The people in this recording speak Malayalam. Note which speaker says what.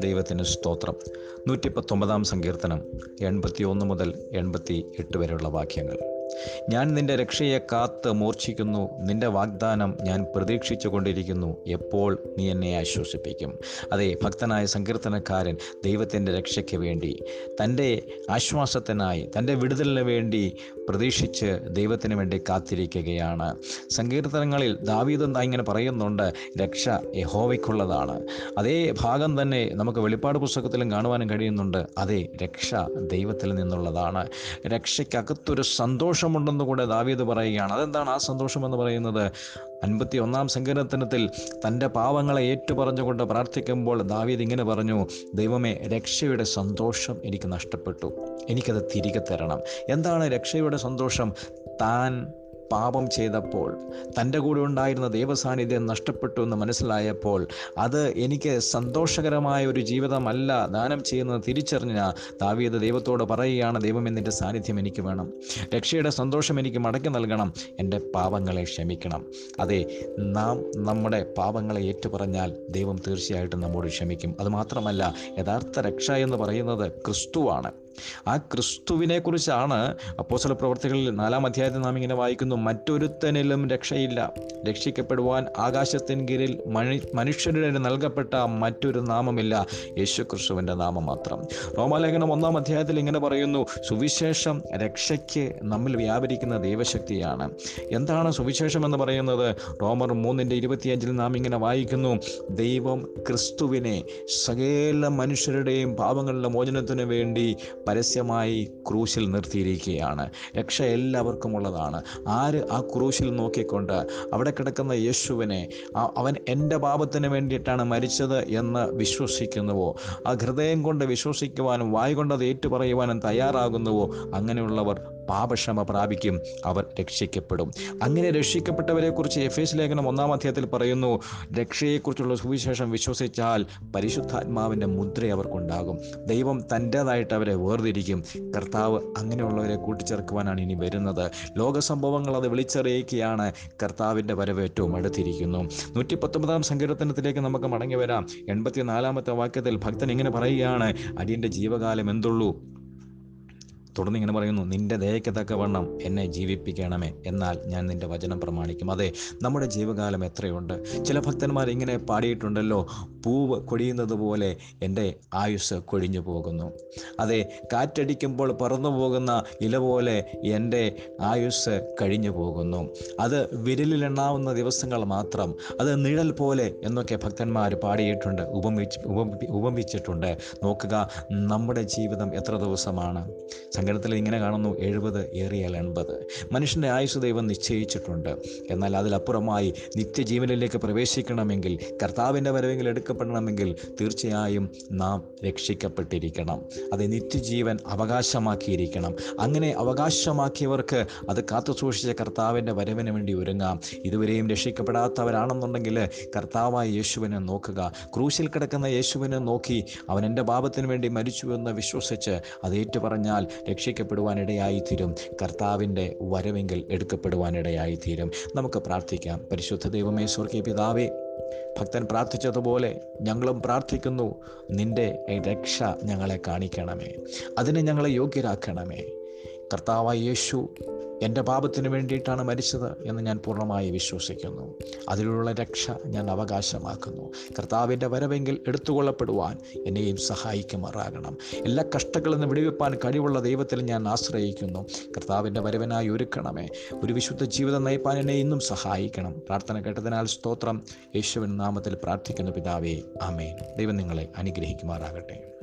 Speaker 1: ദൈവത്തിന് സ്തോത്രം. നൂറ്റി പത്തൊമ്പതാം സങ്കീർത്തനം എൺപത്തി ഒന്ന് മുതൽ എൺപത്തി എട്ട് വരെയുള്ള വാക്യങ്ങൾ. ഞാൻ നിന്റെ രക്ഷയെ കാത്ത് മൂർച്ഛിക്കുന്നു. നിന്റെ വാഗ്ദാനം ഞാൻ പ്രതീക്ഷിച്ചു കൊണ്ടിരിക്കുന്നു എപ്പോൾ നീ എന്നെ ആശ്വസിപ്പിക്കും? അതെ ഭക്തനായ സങ്കീർത്തനക്കാരൻ ദൈവത്തിന്റെ രക്ഷയ്ക്ക് വേണ്ടി തന്റെ ആശ്വാസത്തിനായി തന്റെ വിടുതലിന് വേണ്ടി പ്രതീക്ഷിച്ച് ദൈവത്തിന് വേണ്ടി കാത്തിരിക്കുകയാണ്. സങ്കീർത്തനങ്ങളിൽ ദാവീതം ഇങ്ങനെ പറയുന്നുണ്ട്? രക്ഷ യഹോവയ്ക്കുള്ളതാണ്. അതേ ഭാഗം തന്നെ നമുക്ക് വെളിപ്പാട് പുസ്തകത്തിലും കാണുവാനും കഴിയുന്നുണ്ട്. അതെ രക്ഷ ദൈവത്തിൽ നിന്നുള്ളതാണ്. രക്ഷയ്ക്കകത്തൊരു സന്തോഷമുണ്ടെന്ന് കൂടെ ദാവീദ് പറയുകയാണ്. അതെന്താണ് ആ സന്തോഷം എന്ന് പറയുന്നത്? അൻപത്തി ഒന്നാം സങ്കീർത്തനത്തിൽ തന്റെ പാവങ്ങളെ ഏറ്റുപറഞ്ഞുകൊണ്ട് പ്രാർത്ഥിക്കുമ്പോൾ ദാവീദ് ഇങ്ങനെ പറഞ്ഞു ദൈവമേ രക്ഷയുടെ സന്തോഷം എനിക്ക് നഷ്ടപ്പെട്ടു. എനിക്കത് തിരികെ തരണം. എന്താണ് രക്ഷയുടെ സന്തോഷം? താൻ പാപം ചെയ്തപ്പോൾ തന്റെ കൂടെ ഉണ്ടായിരുന്ന ദൈവസാന്നിധ്യം നഷ്ടപ്പെട്ടു എന്ന് മനസ്സിലായപ്പോൾ അത് എനിക്ക് സന്തോഷകരമായ ഒരു ജീവിതമല്ല ദാനം ചെയ്യുന്നത് തിരിച്ചറിഞ്ഞ താവിയത് ദൈവത്തോട് പറയുകയാണ് ദൈവം എന്നിന്റെ സാന്നിധ്യം എനിക്ക് വേണം. രക്ഷയുടെ സന്തോഷം എനിക്ക് മടക്കി നൽകണം. എന്റെ പാപങ്ങളെ ക്ഷമിക്കണം. അതെ നാം നമ്മുടെ പാപങ്ങളെ ഏറ്റുപറഞ്ഞാൽ ദൈവം തീർച്ചയായിട്ടും നമ്മോട് ക്ഷമിക്കും. അതുമാത്രമല്ല യഥാർത്ഥ രക്ഷ എന്ന് പറയുന്നത് ക്രിസ്തുവാണ്. ആ ക്രിസ്തുവിനെ കുറിച്ചാണ് അപ്പോസല പ്രവർത്തികളിൽ നാലാം അധ്യായത്തിൽ നാം ഇങ്ങനെ വായിക്കുന്നു. മറ്റൊരുത്തനിലും രക്ഷയില്ല. രക്ഷിക്കപ്പെടുവാൻ ആകാശത്തിൻ കീഴിൽ മണി മനുഷ്യരുടെ നൽകപ്പെട്ട മറ്റൊരു നാമമില്ല. യേശു ക്രിസ്തുവിന്റെ നാമം മാത്രം. റോമാലേഖനം ഒന്നാം അധ്യായത്തിൽ ഇങ്ങനെ പറയുന്നു. സുവിശേഷം രക്ഷയ്ക്ക് നമ്മിൽ വ്യാപരിക്കുന്ന ദൈവശക്തിയാണ്. എന്താണ് സുവിശേഷം എന്ന് പറയുന്നത്? റോമർ മൂന്നിന്റെ ഇരുപത്തിയഞ്ചിൽ നാം ഇങ്ങനെ വായിക്കുന്നു. ദൈവം ക്രിസ്തുവിനെ സകല മനുഷ്യരുടെയും പാപങ്ങളുടെ മോചനത്തിന് വേണ്ടി പരസ്യമായി ക്രൂശിൽ നിർത്തിയിരിക്കുകയാണ്. രക്ഷ എല്ലാവർക്കും ഉള്ളതാണ്. ആര് ആ ക്രൂശിൽ നോക്കിക്കൊണ്ട് അവിടെ കിടക്കുന്ന യേശുവിനെ അവൻ എന്റെ പാപത്തിന് വേണ്ടിയിട്ടാണ് മരിച്ചത് എന്ന് വിശ്വസിക്കുന്നുവോ? ആ ഹൃദയം കൊണ്ട് വിശ്വസിക്കുവാനും വായ് കൊണ്ടത് ഏറ്റുപറയുവാനും തയ്യാറാകുന്നുവോ? അങ്ങനെയുള്ളവർ പാപക്ഷമ പ്രാപിക്കും അവർ രക്ഷിക്കപ്പെടും. അങ്ങനെ രക്ഷിക്കപ്പെട്ടവരെ കുറിച്ച് എഫ് എസ് ലേഖനം ഒന്നാം അധ്യായത്തിൽ പറയുന്നു രക്ഷയെക്കുറിച്ചുള്ള സുവിശേഷം വിശ്വസിച്ചാൽ പരിശുദ്ധാത്മാവിന്റെ മുദ്ര അവർക്കുണ്ടാകും. ദൈവം തന്റേതായിട്ട് അവരെ വേർതിരിക്കും. കർത്താവ് അങ്ങനെയുള്ളവരെ കൂട്ടിച്ചേർക്കുവാനാണ് ഇനി വരുന്നത്. ലോക സംഭവങ്ങൾ അത് വിളിച്ചറിയിക്കുകയാണ്. കർത്താവിന്റെ വരവ് ഏറ്റവും അടുത്തിരിക്കുന്നു. നൂറ്റി പത്തൊമ്പതാം സങ്കീർത്തനത്തിലേക്ക് നമുക്ക് മടങ്ങി വരാം. എൺപത്തിനാലാമത്തെ വാക്യത്തിൽ ഭക്തൻ ഇങ്ങനെ പറയുകയാണ് അടിയന്റെ ജീവകാലം എന്തുള്ളൂ? തുടർന്ന് ഇങ്ങനെ പറയുന്നു നിന്റെ ദയയ്ക്ക് തക്കവണ്ണം എന്നെ ജീവിപ്പിക്കണമേ. എന്നാൽ ഞാൻ നിന്റെ വചനം പ്രമാണിക്കും. അതെ നമ്മുടെ ജീവകാലം എത്രയുണ്ട്? ചില ഭക്തന്മാർ ഇങ്ങനെ പാടിയിട്ടുണ്ടല്ലോ പൂവ് കൊടിയുന്നത് പോലെ എന്റെ ആയുസ് കൊഴിഞ്ഞു പോകുന്നു. അതെ കാറ്റടിക്കുമ്പോൾ പറന്നു പോകുന്ന ഇല പോലെ എന്റെ ആയുസ് കഴിഞ്ഞു പോകുന്നു. അത് വിരലിലെണ്ണാവുന്ന ദിവസങ്ങൾ മാത്രം അത് നിഴൽ പോലെ എന്നൊക്കെ ഭക്തന്മാർ പാടിയിട്ടുണ്ട് ഉപമിച്ച് ഉപമിച്ചിട്ടുണ്ട്. നോക്കുക നമ്മുടെ ജീവിതം എത്ര ദിവസമാണ്? സങ്കടത്തിൽ ഇങ്ങനെ കാണുന്നു എഴുപത് ഏറിയാൽ എൺപത്. മനുഷ്യന്റെ ആയുസ് ദൈവം നിശ്ചയിച്ചിട്ടുണ്ട്. എന്നാൽ അതിലപ്പുറമായി നിത്യജീവനിലേക്ക് പ്രവേശിക്കണമെങ്കിൽ കർത്താവിന്റെ വരവെങ്കിൽ എടുക്കപ്പെടണമെങ്കിൽ തീർച്ചയായും നാം രക്ഷിക്കപ്പെട്ടിരിക്കണം. അത് നിത്യജീവൻ അവകാശമാക്കിയിരിക്കണം. അങ്ങനെ അവകാശമാക്കിയവർക്ക് അത് കാത്തു സൂക്ഷിച്ച കർത്താവിന്റെ വരവിന് വേണ്ടി ഒരുങ്ങാം. ഇതുവരെയും രക്ഷിക്കപ്പെടാത്തവരാണെന്നുണ്ടെങ്കിൽ കർത്താവായ യേശുവിനെ നോക്കുക. ക്രൂശിൽ കിടക്കുന്ന യേശുവിനെ നോക്കി അവൻ എന്റെ പാപത്തിന് വേണ്ടി മരിച്ചു എന്ന് വിശ്വസിച്ച് അത് ഏറ്റുപറഞ്ഞാൽ രക്ഷിക്കപ്പെടുവാനിടയായി തീരും കർത്താവിന്റെ വരവെങ്കിൽ എടുക്കപ്പെടുവാനിടയായി തീരും നമുക്ക് പ്രാർത്ഥിക്കാം. പരിശുദ്ധ ദൈവമേ സ്വർഗീയ പിതാവേ ഭക്തൻ പ്രാർത്ഥിച്ചതുപോലെ ഞങ്ങളും പ്രാർത്ഥിക്കുന്നു. നിന്റെ രക്ഷ ഞങ്ങളെ കാണിക്കണമേ. അതിനെ ഞങ്ങളെ യോഗ്യരാക്കണമേ. കർത്താവായ യേശു എന്റെ പാപത്തിന് വേണ്ടിയിട്ടാണ് മരിച്ചത് എന്ന് ഞാൻ പൂർണമായി വിശ്വസിക്കുന്നു. അതിലുള്ള രക്ഷ ഞാൻ അവകാശമാക്കുന്നു. കർത്താവിന്റെ വരവെങ്കിൽ എടുത്തുകൊള്ളപ്പെടുവാൻ എന്നെയും സഹായിക്കുമാറാകണം. എല്ലാ കഷ്ടങ്ങളിൽ നിന്ന് വിടുവിപ്പാൻ കഴിവുള്ള ദൈവത്തിൽ ഞാൻ ആശ്രയിക്കുന്നു. കർത്താവിന്റെ വരവനായി ഒരുക്കണമേ. ഒരു വിശുദ്ധ ജീവിതം നയിപ്പാൻ എന്നെ ഇന്നും സഹായിക്കണം. പ്രാർത്ഥന കേട്ടതിനാൽ സ്തോത്രം. യേശുവിൻ നാമത്തിൽ പ്രാർത്ഥിക്കുന്ന പിതാവേ. ആമേൻ. ദൈവം നിങ്ങളെ അനുഗ്രഹിക്കുമാറാകട്ടെ.